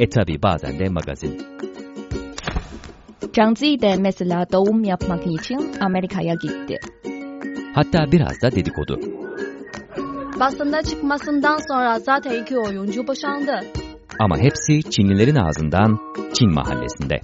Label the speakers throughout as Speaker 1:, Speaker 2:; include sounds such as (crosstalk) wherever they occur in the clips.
Speaker 1: E tabi bazen de magazin.
Speaker 2: Zhang Zi de mesela doğum yapmak için Amerika'ya gitti.
Speaker 1: Hatta biraz da dedikodu.
Speaker 3: Basında çıkmasından sonra zaten iki oyuncu boşandı.
Speaker 1: Ama hepsi Çinlilerin ağzından Çin mahallesinde.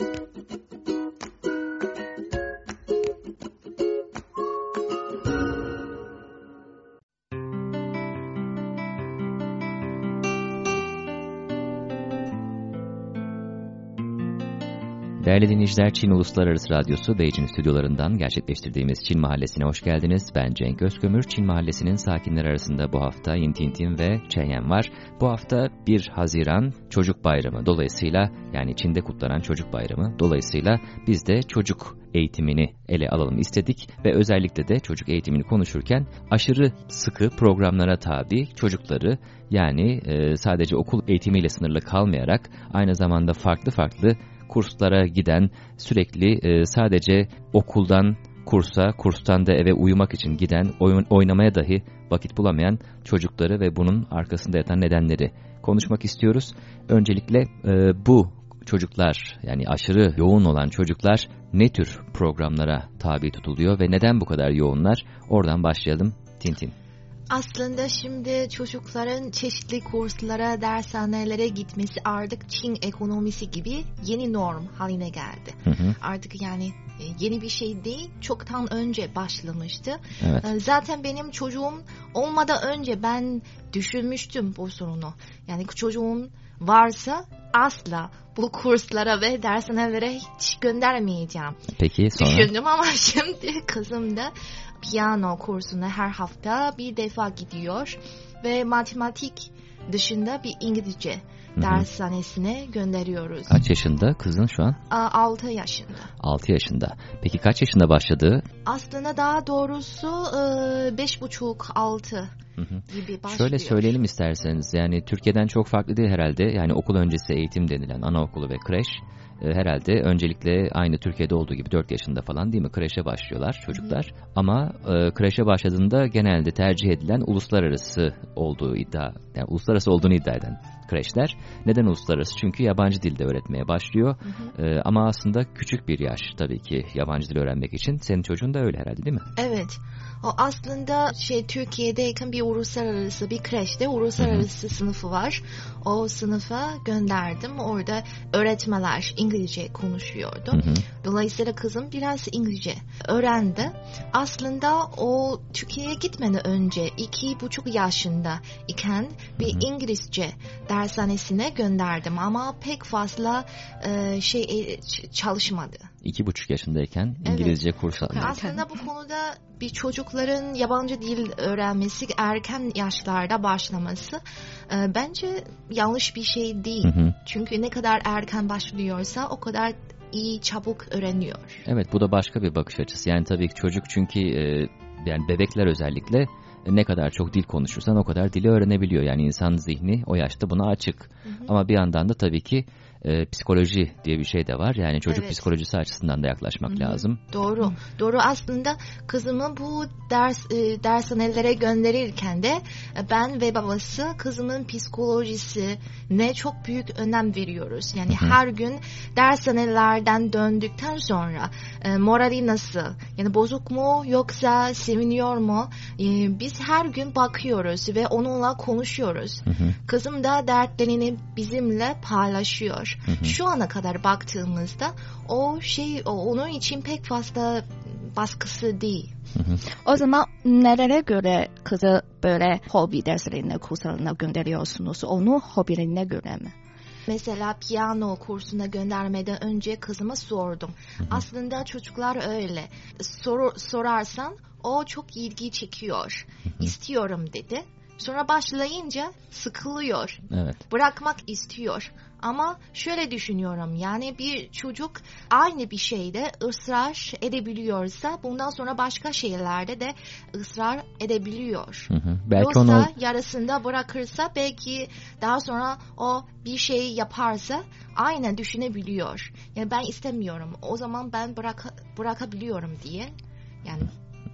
Speaker 1: Değerli dinleyiciler, Çin Uluslararası Radyosu Beijing stüdyolarından gerçekleştirdiğimiz Çin Mahallesi'ne hoş geldiniz. Ben Cenk Özkömür. Çin Mahallesi'nin sakinleri arasında bu hafta Yintintin ve Chenyen var. Bu hafta 1 Haziran Çocuk Bayramı dolayısıyla yani Çin'de kutlanan Çocuk Bayramı dolayısıyla biz de çocuk eğitimini ele alalım istedik ve özellikle de çocuk eğitimini konuşurken aşırı sıkı programlara tabi çocukları yani sadece okul eğitimiyle sınırlı kalmayarak aynı zamanda farklı farklı kurslara giden, sürekli e, sadece okuldan kursa, kurstan da eve uyumak için giden, oyun, oynamaya dahi vakit bulamayan çocukları ve bunun arkasında yatan nedenleri konuşmak istiyoruz. Öncelikle e, bu çocuklar yani aşırı yoğun olan çocuklar ne tür programlara tabi tutuluyor ve neden bu kadar yoğunlar? Oradan başlayalım. Tintin.
Speaker 4: Aslında şimdi çocukların çeşitli kurslara, dershanelere gitmesi artık Çin ekonomisi gibi yeni norm haline geldi.
Speaker 1: Hı hı,
Speaker 4: Artık yani e, yeni bir şey değil, çoktan önce başlamıştı.
Speaker 1: evet.
Speaker 4: E, Zaten benim çocuğum olmadan önce ben düşünmüştüm bu sorunu. Yani çocuğum varsa asla bu kurslara ve dershanelere hiç göndermeyeceğim.
Speaker 1: Peki sonra?
Speaker 4: Düşündüm ama (laughs) şimdi kızım da piyano kursuna her hafta bir defa gidiyor ve matematik dışında bir İngilizce. Dershanesine gönderiyoruz.
Speaker 1: Kaç yaşında kızın şu an?
Speaker 4: 6 yaşında.
Speaker 1: 6 yaşında. Peki kaç yaşında başladı?
Speaker 4: Aslında daha doğrusu e, beş buçuk altı
Speaker 1: Hı hı.
Speaker 4: gibi başlıyor.
Speaker 1: Şöyle söyleyelim isterseniz yani Türkiye'den çok farklı değil herhalde yani okul öncesi eğitim denilen anaokulu ve kreş e, herhalde öncelikle aynı Türkiye'de olduğu gibi 4 yaşında falan değil mi kreşe başlıyorlar çocuklar ama e, kreşe başladığında genelde tercih edilen uluslararası olduğu iddia yani uluslararası olduğunu iddia eden kreşler neden uluslararası çünkü yabancı dilde öğretmeye başlıyor E, ama aslında küçük bir yaş tabii ki yabancı dil öğrenmek için senin çocuğun da öyle herhalde değil mi?
Speaker 4: Evet. O aslında şey Türkiye'deyken bir uluslararası bir kreşte uluslararası sınıfı var. O sınıfa gönderdim. Orada öğretmenler İngilizce konuşuyordu.
Speaker 1: Hı hı.
Speaker 4: Dolayısıyla kızım biraz İngilizce öğrendi. Aslında o Türkiye'ye gitmeden önce iki buçuk yaşında iken bir
Speaker 1: Hı hı.
Speaker 4: İngilizce dershanesine gönderdim ama pek fazla e, şey e, çalışmadı.
Speaker 1: İki buçuk yaşındayken
Speaker 4: Evet.
Speaker 1: İngilizce kurs aldı.
Speaker 4: Aslında bu konuda bir çocukların yabancı dil öğrenmesi erken yaşlarda başlaması e, bence yanlış bir şey değil.
Speaker 1: Hı hı.
Speaker 4: Çünkü ne kadar erken başlıyorsa o kadar iyi çabuk öğreniyor.
Speaker 1: Evet bu da başka bir bakış açısı. Yani tabii çocuk çünkü e, yani bebekler özellikle ne kadar çok dil konuşursan o kadar dili öğrenebiliyor. Yani insan zihni o yaşta buna açık. Ama bir yandan da tabii ki e, psikoloji diye bir şey de var. Yani çocuk
Speaker 4: Evet.
Speaker 1: psikolojisi açısından da yaklaşmak
Speaker 4: Hı hı.
Speaker 1: lazım.
Speaker 4: Doğru. Doğru aslında kızımı bu ders e, dershanelere gönderirken de e, ben ve babası kızımın psikolojisi ne çok büyük önem veriyoruz. Yani
Speaker 1: Hı hı.
Speaker 4: her gün dershanelerden döndükten sonra e, morali nasıl? Yani bozuk mu yoksa seviniyor mu? E, biz her gün bakıyoruz ve onunla konuşuyoruz.
Speaker 1: Hı hı.
Speaker 4: Kızım da dertlerini bizimle paylaşıyor.
Speaker 1: Hı hı.
Speaker 4: Şu ana kadar baktığımızda o şey o- onun için pek fazla baskısı değil.
Speaker 1: Hı hı.
Speaker 2: O zaman nelere göre kızı böyle hobi derslerine, kurslarına gönderiyorsunuz? Onu hobilerine göre mi?
Speaker 4: Mesela piyano kursuna göndermeden önce kızıma sordum. Aslında çocuklar öyle. Soru, sorarsan o çok ilgi çekiyor. İstiyorum dedi. Sonra başlayınca sıkılıyor.
Speaker 1: Evet.
Speaker 4: Bırakmak istiyor. Ama şöyle düşünüyorum yani bir çocuk aynı bir şeyde ısrar edebiliyorsa bundan sonra başka şeylerde de ısrar edebiliyor.
Speaker 1: Hı hı. Belki
Speaker 4: Yoksa
Speaker 1: onu
Speaker 4: yarısında bırakırsa belki daha sonra o bir şey yaparsa aynen düşünebiliyor. Yani ben istemiyorum. O zaman ben bırak bırakabiliyorum diye. Yani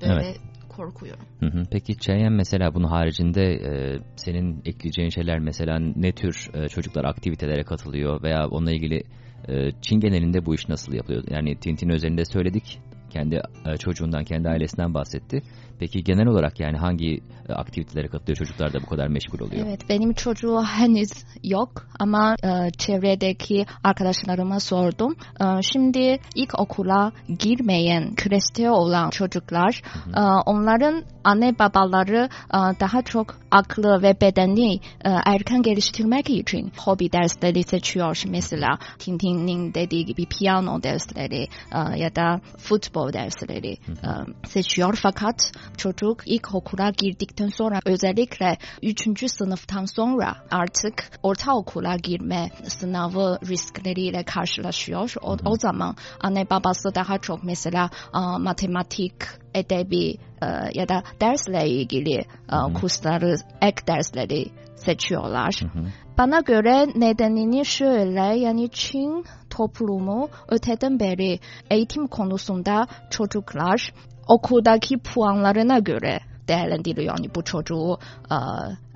Speaker 4: böyle
Speaker 1: Evet.
Speaker 4: Korkuyorum.
Speaker 1: Hı hı. Peki Çeyen mesela bunun haricinde e, senin ekleyeceğin şeyler mesela ne tür e, çocuklar aktivitelere katılıyor veya onunla ilgili e, Çin genelinde bu iş nasıl yapılıyor? Yani Tintin özelinde söyledik kendi e, çocuğundan kendi ailesinden bahsetti. Peki genel olarak yani hangi e, aktivitelere katılıyor çocuklar da bu kadar meşgul oluyor?
Speaker 2: Evet benim çocuğu henüz yok ama e, çevredeki arkadaşlarıma sordum. E, şimdi ilk okula girmeyen kreşte olan çocuklar e, onların anne babaları e, daha çok aklı ve bedeni e, erken geliştirmek için hobi dersleri seçiyor. Mesela Tintin'in dediği gibi piyano dersleri e, ya da futbol dersleri e, seçiyor. Fakat çocuk ilk okula girdikten sonra özellikle 3. sınıftan sonra artık ortaokula girme sınavı riskleriyle karşılaşıyor. O, o zaman anne babası daha çok mesela e, matematik, edebi e, ya da dersle ilgili e, kursları, ek dersleri seçiyorlar.
Speaker 1: Hı hı.
Speaker 2: Bana göre nedenini şöyle yani Çin toplumu öteden beri eğitim konusunda çocuklar okuldaki puanlarına göre değerlendiriyor. Yani bu çocuğu e,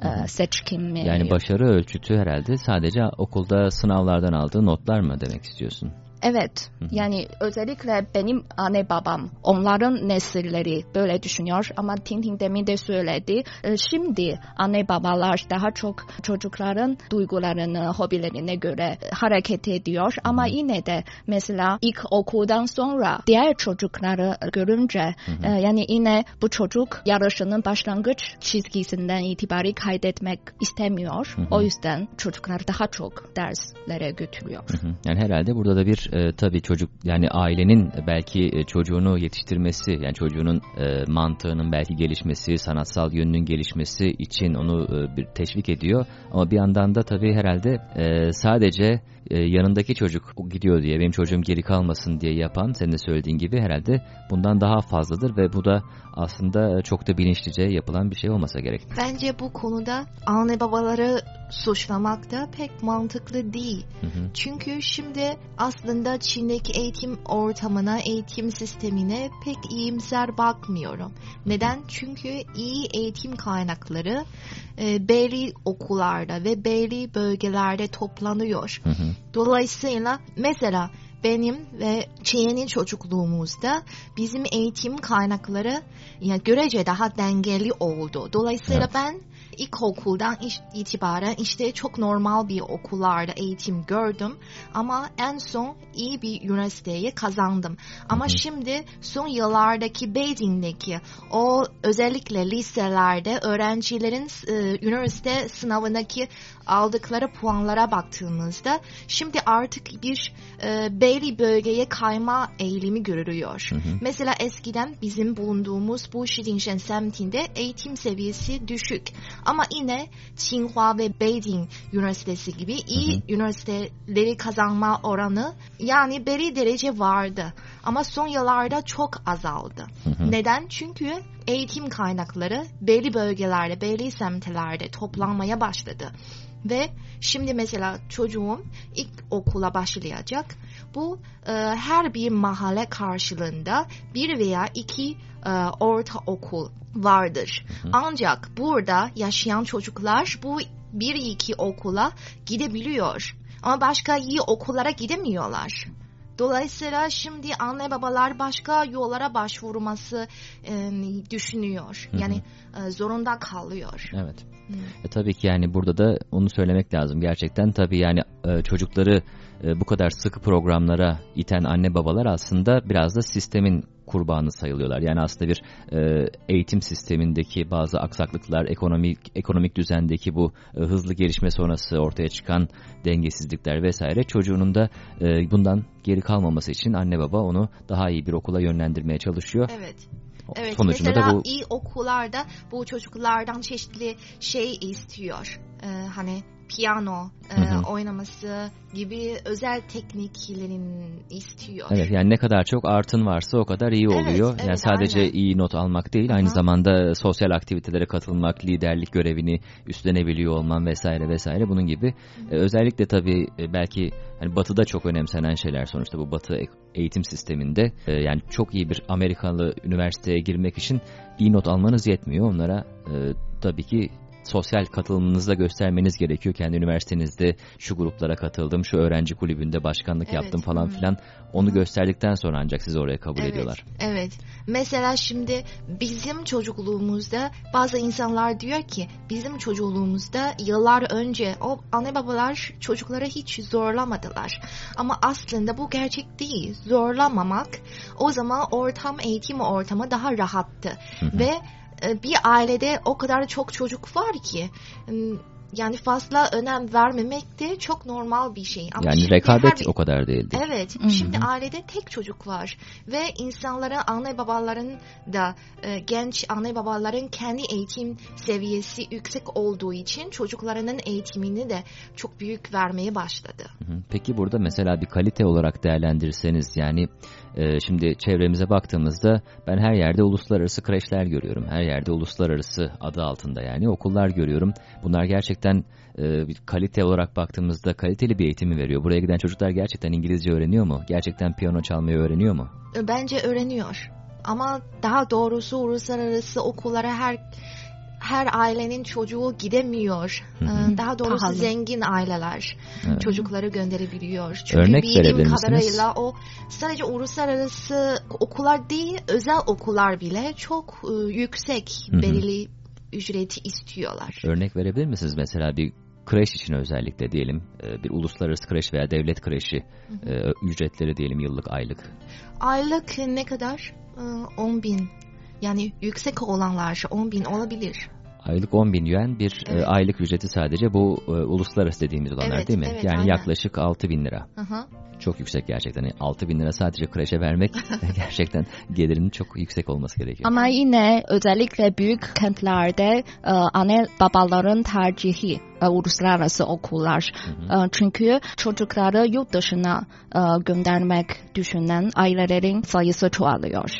Speaker 2: e, seçkin mi?
Speaker 1: Yani başarı ölçütü herhalde sadece okulda sınavlardan aldığı notlar mı demek istiyorsun?
Speaker 2: Evet. Yani özellikle benim anne babam onların nesilleri böyle düşünüyor ama Tintin demin de söyledi. E, Şimdi anne babalar daha çok çocukların duygularını, hobilerine göre hareket ediyor ama yine de mesela ilk okuldan sonra diğer çocukları görünce e, yani yine bu çocuk yarışının başlangıç çizgisinden itibari kaydetmek istemiyor. O yüzden çocuklar daha çok derslere götürüyor.
Speaker 1: Hı hı. Yani herhalde burada da bir e, tabii çocuk yani ailenin belki e, çocuğunu yetiştirmesi yani çocuğunun e, mantığının belki gelişmesi, sanatsal yönünün gelişmesi için onu e, bir teşvik ediyor. Ama bir yandan da tabii herhalde e, sadece e, yanındaki çocuk gidiyor diye benim çocuğum geri kalmasın diye yapan senin de söylediğin gibi herhalde bundan daha fazladır ve bu da aslında çok da bilinçlice yapılan bir şey olmasa gerek.
Speaker 4: Bence bu konuda anne babaları suçlamak da pek mantıklı değil.
Speaker 1: Hı hı.
Speaker 4: Çünkü şimdi aslında Çin'deki eğitim ortamına, eğitim sistemine pek iyimser bakmıyorum. Neden? Çünkü iyi eğitim kaynakları e, belli okullarda ve belli bölgelerde toplanıyor.
Speaker 1: Hı hı.
Speaker 4: Dolayısıyla mesela benim ve Çiğ'nin çocukluğumuzda bizim eğitim kaynakları yani görece daha dengeli oldu. Dolayısıyla
Speaker 1: Evet.
Speaker 4: ben ilkokuldan itibaren işte çok normal bir okullarda eğitim gördüm ama en son iyi bir üniversiteyi kazandım. Ama şimdi son yıllardaki Beijing'deki o özellikle liselerde öğrencilerin e, üniversite sınavındaki aldıkları puanlara baktığımızda şimdi artık bir e, belli bölgeye kayma eğilimi görülüyor. Mesela eskiden bizim bulunduğumuz bu Şidinshen semtinde eğitim seviyesi düşük. Ama yine Tsinghua ve Beijing Üniversitesi gibi iyi üniversiteleri kazanma oranı yani belli derece vardı. Ama son yıllarda çok azaldı. Neden? Çünkü eğitim kaynakları belli bölgelerde, belli semtlerde toplanmaya başladı. Ve şimdi mesela çocuğum ilk okula başlayacak. Bu e, her bir mahalle karşılığında bir veya iki e, orta okul vardır. Ancak burada yaşayan çocuklar bu bir iki okula gidebiliyor. Ama başka iyi okullara gidemiyorlar. Dolayısıyla şimdi anne babalar başka yollara başvurması e, düşünüyor. Yani e, zorunda kalıyor.
Speaker 1: Evet. E, tabii ki yani burada da onu söylemek lazım. Gerçekten tabii yani e, çocukları e, bu kadar sıkı programlara iten anne babalar aslında biraz da sistemin kurbanı sayılıyorlar. Yani aslında bir e, eğitim sistemindeki bazı aksaklıklar, ekonomik ekonomik düzendeki bu e, hızlı gelişme sonrası ortaya çıkan dengesizlikler vesaire çocuğunun da e, bundan geri kalmaması için anne baba onu daha iyi bir okula yönlendirmeye çalışıyor.
Speaker 4: Evet. Evet,
Speaker 1: Sonucunda
Speaker 4: mesela
Speaker 1: da bu
Speaker 4: iyi okullarda bu çocuklardan çeşitli şey istiyor. Ee, hani piyano e,
Speaker 1: Hı hı.
Speaker 4: oynaması gibi özel tekniklerin istiyor.
Speaker 1: Evet yani ne kadar çok artın varsa o kadar iyi oluyor.
Speaker 4: evet,
Speaker 1: yani sadece
Speaker 4: aynen.
Speaker 1: iyi not almak değil aynı
Speaker 4: Aha.
Speaker 1: zamanda sosyal aktivitelere katılmak, liderlik görevini üstlenebiliyor olman vesaire vesaire bunun gibi. Ee, özellikle tabii e, belki hani batıda çok önemsenen şeyler sonuçta bu batı e- eğitim sisteminde e, yani çok iyi bir Amerikalı üniversiteye girmek için iyi not almanız yetmiyor. Onlara e, tabii ki sosyal katılımınızı da göstermeniz gerekiyor. Kendi üniversitenizde şu gruplara katıldım, şu öğrenci kulübünde başkanlık
Speaker 4: Evet.
Speaker 1: yaptım falan filan. Onu gösterdikten sonra ancak sizi oraya kabul
Speaker 4: Evet,
Speaker 1: ediyorlar.
Speaker 4: Evet. Mesela şimdi bizim çocukluğumuzda bazı insanlar diyor ki bizim çocukluğumuzda yıllar önce o anne babalar çocukları hiç zorlamadılar. Ama aslında bu gerçek değil. Zorlamamak o zaman ortam eğitim ortamı daha rahattı.
Speaker 1: Hı hı.
Speaker 4: Ve bir ailede o kadar çok çocuk var ki yani fazla önem vermemek de çok normal bir şey. Ama
Speaker 1: Yani rekabet
Speaker 4: bir-
Speaker 1: o kadar değildi.
Speaker 4: Evet,
Speaker 2: Hı hı.
Speaker 4: şimdi ailede tek çocuk var ve insanların, anne babaların da e, genç anne babaların kendi eğitim seviyesi yüksek olduğu için çocuklarının eğitimini de çok büyük vermeye başladı.
Speaker 1: Hı hı. Peki burada mesela bir kalite olarak değerlendirirseniz yani e, şimdi çevremize baktığımızda ben her yerde uluslararası kreşler görüyorum. Her yerde uluslararası adı altında yani okullar görüyorum. Bunlar gerçekten e, bir kalite olarak baktığımızda kaliteli bir eğitimi veriyor. Buraya giden çocuklar gerçekten İngilizce öğreniyor mu? Gerçekten piyano çalmayı öğreniyor mu?
Speaker 4: E, Bence öğreniyor. Ama daha doğrusu uluslararası okullara her her ailenin çocuğu gidemiyor.
Speaker 1: Hı hı.
Speaker 4: E, Daha doğrusu
Speaker 2: Pahalı.
Speaker 4: zengin aileler
Speaker 1: Evet.
Speaker 4: çocukları gönderebiliyor. Çünkü
Speaker 1: Örnek
Speaker 4: bildiğim kadarıyla o sadece uluslararası okullar değil, özel okullar bile çok e, yüksek
Speaker 1: Hı hı.
Speaker 4: belirli ücreti istiyorlar.
Speaker 1: Örnek verebilir misiniz mesela bir kreş için özellikle diyelim e, bir uluslararası kreş veya devlet kreşi e, ücretleri diyelim yıllık aylık.
Speaker 4: Aylık ne kadar? E, 10 bin. Yani yüksek olanlar 10 bin olabilir.
Speaker 1: Aylık 10 bin yuan bir e,
Speaker 4: Evet.
Speaker 1: aylık ücreti sadece bu e, uluslararası dediğimiz olanlar
Speaker 4: Evet,
Speaker 1: değil mi?
Speaker 4: evet,
Speaker 1: yani
Speaker 4: aynen.
Speaker 1: yaklaşık 6 bin lira.
Speaker 4: Hı hı.
Speaker 1: Çok yüksek gerçekten. Yani 6 bin lira sadece kreşe vermek (laughs) (laughs) gerçekten gelirinin çok yüksek olması gerekiyor.
Speaker 2: Ama yine özellikle büyük kentlerde e, anne babaların tercihi e, uluslararası okullar.
Speaker 1: Hı
Speaker 2: E, çünkü çocukları yurt dışına e, göndermek düşünen ailelerin sayısı çoğalıyor.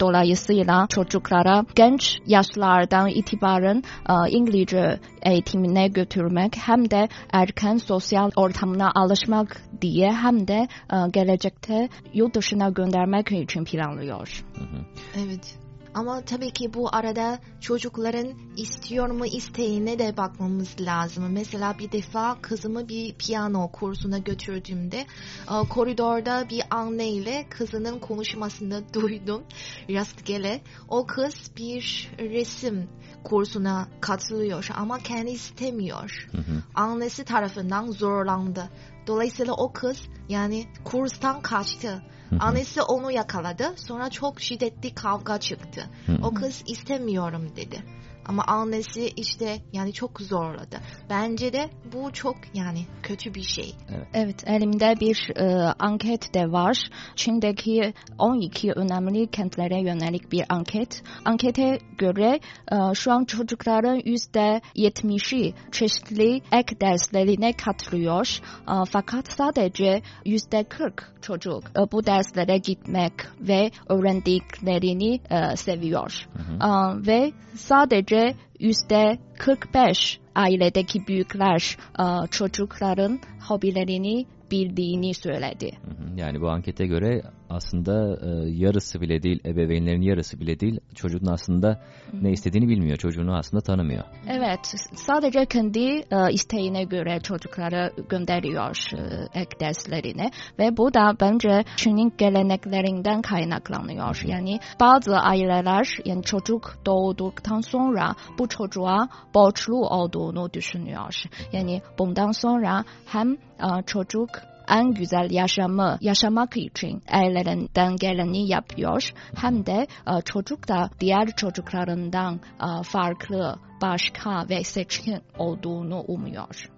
Speaker 2: Dolayısıyla çocuklara genç yaşlardan itibaren e, İngilizce eğitimine götürmek hem de erken sosyal ortamına alışmak diye hem de e, gelecekte yurt dışına göndermek için planlıyor.
Speaker 1: Hı hı.
Speaker 4: Evet. Ama tabii ki bu arada çocukların istiyor mu isteğine de bakmamız lazım. Mesela bir defa kızımı bir piyano kursuna götürdüğümde e, koridorda bir anneyle kızının konuşmasını (laughs) duydum rastgele. O kız bir resim kursuna katılıyor ama kendi istemiyor.
Speaker 1: Hı hı.
Speaker 4: Annesi tarafından zorlandı. Dolayısıyla o kız yani kurstan kaçtı. Annesi onu yakaladı. Sonra çok şiddetli kavga çıktı. O kız istemiyorum dedi. Ama annesi işte yani çok zorladı. Bence de bu çok yani kötü bir şey.
Speaker 2: Evet, elimde bir e, anket de var. Çin'deki 12 önemli kentlere yönelik bir anket. Ankete göre e, şu an çocukların %70'i çeşitli ek derslerine katılıyor. E, fakat sadece %40 çocuk e, bu derslere gitmek ve öğrendiklerini e, seviyor.
Speaker 1: Hı hı.
Speaker 2: E, ve sadece yüzde 45 ailedeki büyükler e, çocukların hobilerini bildiğini söyledi.
Speaker 1: Yani bu ankete göre aslında e, yarısı bile değil, ebeveynlerin yarısı bile değil, çocuğun aslında ne istediğini bilmiyor, çocuğunu aslında tanımıyor.
Speaker 2: Evet, sadece kendi e, isteğine göre çocukları gönderiyor e, ek derslerine ve bu da bence Çin'in geleneklerinden kaynaklanıyor. Yani bazı aileler yani çocuk doğduktan sonra bu çocuğa borçlu olduğunu düşünüyor. Yani bundan sonra hem e, çocuk en güzel yaşamı yaşamak için ellerinden geleni yapıyor. Hem de e, çocuk da diğer çocuklarından e, farklı, başka ve seçkin olduğunu umuyor.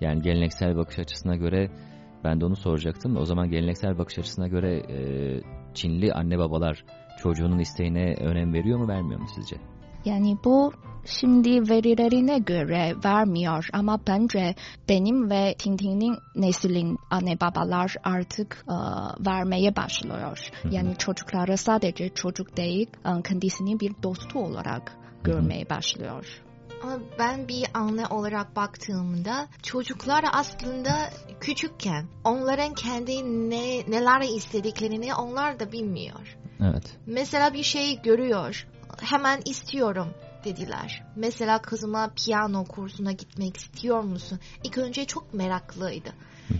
Speaker 1: Yani geleneksel bakış açısına göre Ben de onu soracaktım. O zaman geleneksel bakış açısına göre e, Çinli anne babalar çocuğunun isteğine önem veriyor mu vermiyor mu sizce?
Speaker 2: Yani bu şimdi verilerine göre vermiyor ama bence benim ve Tintin'in neslin anne babalar artık e, vermeye başlıyor. Yani çocukları sadece çocuk değil e, kendisini bir dostu olarak görmeye başlıyor.
Speaker 4: Ama ben bir anne olarak baktığımda çocuklar aslında küçükken onların kendi ne neler istediklerini onlar da bilmiyor.
Speaker 1: Evet.
Speaker 4: Mesela bir şey görüyor. Hemen istiyorum dediler. Mesela kızıma piyano kursuna gitmek istiyor musun? İlk önce çok meraklıydı.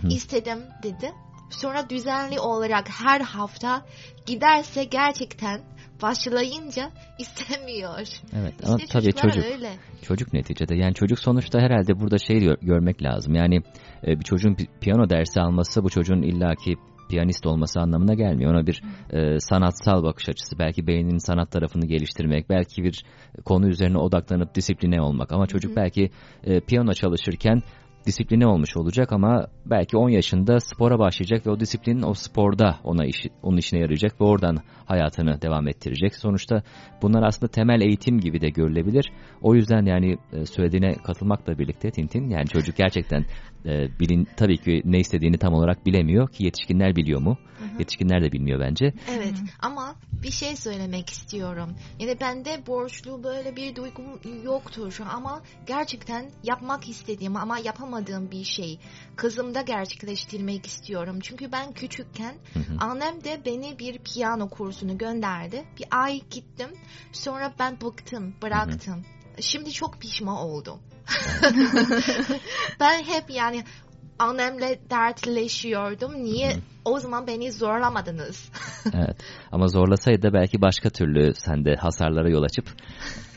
Speaker 4: İstedim dedi. Sonra düzenli olarak her hafta giderse gerçekten başlayınca istemiyor.
Speaker 1: Evet
Speaker 4: İşte
Speaker 1: ama tabii çocuk
Speaker 4: öyle.
Speaker 1: çocuk neticede yani çocuk sonuçta herhalde burada şey görmek lazım. Yani e, bir çocuğun pi- piyano dersi alması bu çocuğun illaki piyanist olması anlamına gelmiyor. Ona bir e, sanatsal bakış açısı, belki beyninin sanat tarafını geliştirmek, belki bir konu üzerine odaklanıp disipline olmak. Ama çocuk belki e, piyano çalışırken disipline olmuş olacak ama belki 10 yaşında spora başlayacak ve o disiplinin o sporda ona işi, onun işine yarayacak ve oradan hayatını devam ettirecek. Sonuçta bunlar aslında temel eğitim gibi de görülebilir. O yüzden yani e, söylediğine katılmakla birlikte Tintin yani çocuk gerçekten e, bilin tabii ki ne istediğini tam olarak bilemiyor ki yetişkinler biliyor mu? Yetişkinler de bilmiyor bence.
Speaker 4: Evet ama bir şey söylemek istiyorum. Yani bende borçlu böyle bir duygum yoktur ama gerçekten yapmak istediğim ama yapamadığım bir şey kızımda gerçekleştirmek istiyorum. Çünkü ben küçükken annem de beni bir piyano kursunu gönderdi. Bir ay gittim sonra ben bıktım bıraktım. Şimdi çok pişman oldum. (laughs) ben hep yani annemle dertleşiyordum. Niye o zaman beni zorlamadınız? (laughs)
Speaker 1: Evet. Ama zorlasaydı belki başka türlü sende hasarlara yol açıp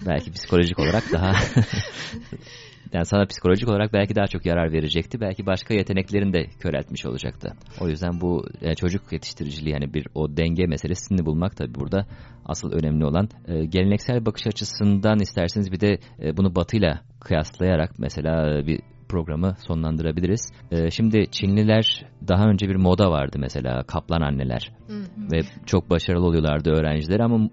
Speaker 1: belki psikolojik olarak daha (laughs) yani sana psikolojik olarak belki daha çok yarar verecekti. Belki başka yeteneklerini de köreltmiş olacaktı. O yüzden bu e, çocuk yetiştiriciliği yani bir o denge meselesini bulmak tabii burada asıl önemli olan. E, geleneksel bakış açısından isterseniz bir de e, bunu batıyla kıyaslayarak mesela e, bir programı sonlandırabiliriz. E, şimdi Çinliler daha önce bir moda vardı mesela kaplan anneler ve çok başarılı oluyorlardı öğrencileri ama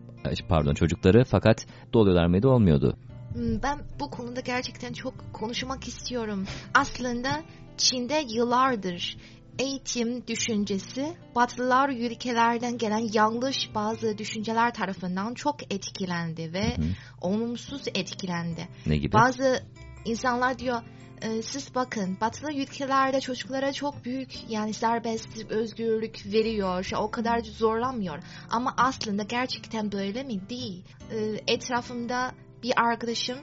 Speaker 1: pardon çocukları fakat doluyorlar mıydı olmuyordu.
Speaker 4: Hmm, Ben bu konuda gerçekten çok konuşmak istiyorum. Aslında Çin'de yıllardır eğitim düşüncesi Batılılar ülkelerden gelen yanlış bazı düşünceler tarafından çok etkilendi ve olumsuz etkilendi.
Speaker 1: Ne gibi?
Speaker 4: Bazı insanlar diyor "E, siz bakın batılı ülkelerde çocuklara çok büyük yani serbest özgürlük veriyor o kadar zorlanmıyor ama aslında gerçekten böyle mi değil E, etrafımda bir arkadaşım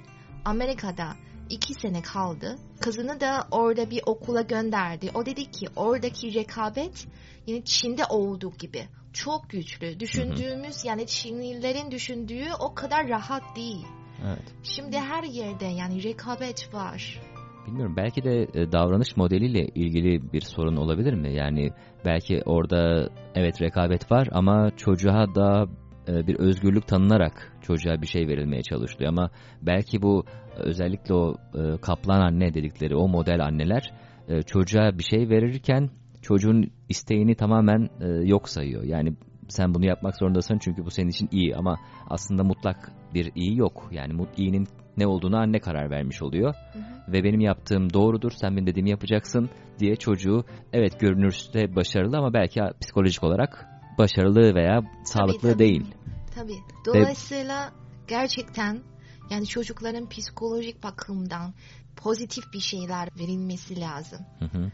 Speaker 4: Amerika'da iki sene kaldı kızını da orada bir okula gönderdi o dedi ki oradaki rekabet yani Çin'de olduğu gibi çok güçlü düşündüğümüz yani Çinlilerin düşündüğü o kadar rahat değil
Speaker 1: Evet.
Speaker 4: Şimdi her yerde yani rekabet var.
Speaker 1: Bilmiyorum belki de e, davranış modeliyle ilgili bir sorun olabilir mi? Yani belki orada evet rekabet var ama çocuğa da bir özgürlük tanınarak çocuğa bir şey verilmeye çalışılıyor ama belki bu e, özellikle o e, kaplan anne dedikleri o model anneler e, çocuğa bir şey verirken çocuğun isteğini tamamen e, yok sayıyor. Yani sen bunu yapmak zorundasın çünkü bu senin için iyi ama aslında mutlak bir iyi yok. Yani mut iyinin ne olduğunu anne karar vermiş oluyor ve benim yaptığım doğrudur sen benim dediğimi yapacaksın diye çocuğu evet görünürse başarılı ama belki psikolojik olarak başarılı veya sağlıklı
Speaker 4: tabii.
Speaker 1: değil.
Speaker 4: Tabii. Dolayısıyla gerçekten yani çocukların psikolojik bakımdan pozitif bir şeyler verilmesi lazım.
Speaker 1: Hı hı.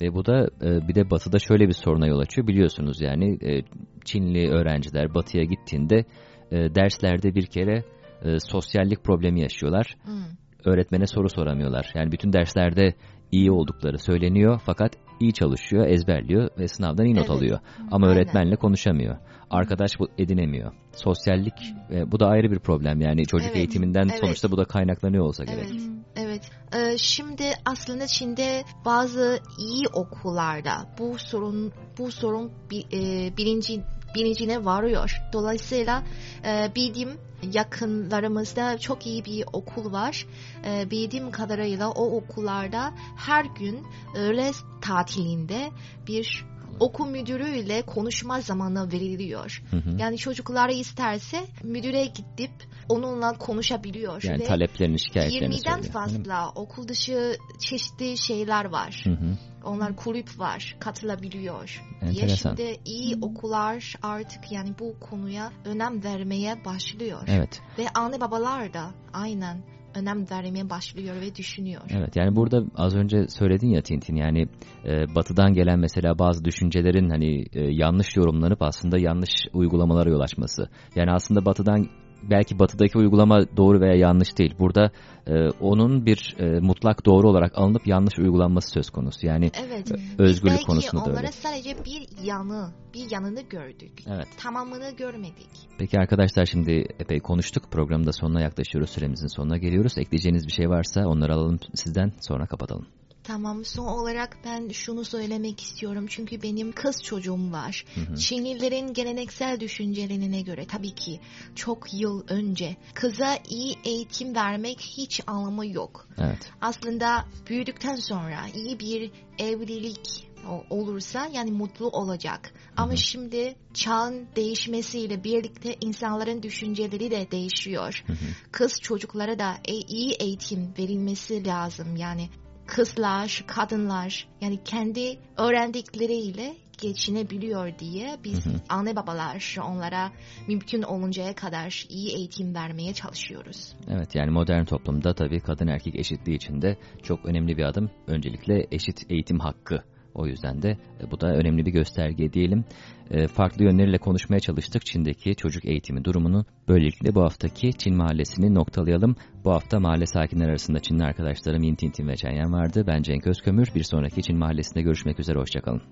Speaker 1: Ve bu da e, bir de batıda şöyle bir soruna yol açıyor biliyorsunuz yani e, Çinli öğrenciler batıya gittiğinde e, derslerde bir kere e, sosyallik problemi yaşıyorlar.
Speaker 4: Hmm.
Speaker 1: Öğretmene soru soramıyorlar. Yani bütün derslerde iyi oldukları söyleniyor fakat iyi çalışıyor, ezberliyor ve sınavdan iyi not
Speaker 4: Evet.
Speaker 1: alıyor. Ama
Speaker 4: Aynen.
Speaker 1: öğretmenle konuşamıyor. Arkadaş edinemiyor. Sosyallik e, bu da ayrı bir problem. Yani çocuk
Speaker 4: Evet,
Speaker 1: eğitiminden
Speaker 4: evet.
Speaker 1: sonuçta bu da kaynaklanıyor olsa gerek.
Speaker 4: Evet, evet. Ee, şimdi aslında Çin'de bazı iyi okullarda bu sorun bu sorun bi- e, bilinci bilincine varıyor. Dolayısıyla e, bildiğim yakınlarımızda çok iyi bir okul var. E, bildiğim kadarıyla o okullarda her gün öğle tatilinde bir okul müdürüyle konuşma zamanı veriliyor.
Speaker 1: Hı hı.
Speaker 4: Yani çocuklar isterse müdüre gidip onunla konuşabiliyor.
Speaker 1: Yani
Speaker 4: Ve
Speaker 1: taleplerini, şikayetlerini
Speaker 4: 20'den
Speaker 1: söylüyor.
Speaker 4: fazla okul dışı çeşitli şeyler var.
Speaker 1: Hı hı.
Speaker 4: Onlar kulüp var, katılabiliyor. Diye
Speaker 1: Enteresan.
Speaker 4: şimdi iyi okullar artık yani bu konuya önem vermeye başlıyor.
Speaker 1: Evet.
Speaker 4: Ve anne babalar da aynen önem vermeye başlıyor ve düşünüyor.
Speaker 1: Evet yani burada az önce söyledin ya Tintin yani e, batıdan gelen mesela bazı düşüncelerin hani e, yanlış yorumlanıp aslında yanlış uygulamalara yol açması. Yani aslında batıdan belki batıdaki uygulama doğru veya yanlış değil. Burada e, onun bir e, mutlak doğru olarak alınıp yanlış uygulanması söz konusu. Yani
Speaker 4: Evet.
Speaker 1: özgürlük
Speaker 4: Belki
Speaker 1: konusunda da
Speaker 4: onlara
Speaker 1: öyle.
Speaker 4: sadece bir yanı, bir yanını gördük.
Speaker 1: Evet.
Speaker 4: Tamamını görmedik.
Speaker 1: Peki arkadaşlar şimdi epey konuştuk. Programın da sonuna yaklaşıyoruz. Süremizin sonuna geliyoruz. Ekleyeceğiniz bir şey varsa onları alalım sizden sonra kapatalım.
Speaker 4: Tamam son olarak ben şunu söylemek istiyorum çünkü benim kız çocuğum var. Çinlilerin geleneksel düşüncelerine göre tabii ki çok yıl önce kıza iyi eğitim vermek hiç anlamı yok.
Speaker 1: Evet.
Speaker 4: Aslında büyüdükten sonra iyi bir evlilik olursa yani mutlu olacak. Ama şimdi çağın değişmesiyle birlikte insanların düşünceleri de değişiyor. Kız çocuklara da e- iyi eğitim verilmesi lazım. Yani kızlar, kadınlar yani kendi öğrendikleriyle geçinebiliyor diye biz anne babalar onlara mümkün oluncaya kadar iyi eğitim vermeye çalışıyoruz.
Speaker 1: Evet yani modern toplumda tabii kadın erkek eşitliği içinde çok önemli bir adım. Öncelikle eşit eğitim hakkı. O yüzden de e, bu da önemli bir gösterge diyelim. E, farklı yönleriyle konuşmaya çalıştık Çin'deki çocuk eğitimi durumunu. Böylelikle bu haftaki Çin mahallesini noktalayalım. Bu hafta mahalle sakinler arasında Çinli arkadaşlarım Yin Tin Tin ve Chen Yan vardı. Ben Cenk Özkömür. Bir sonraki Çin mahallesinde görüşmek üzere. Hoşçakalın.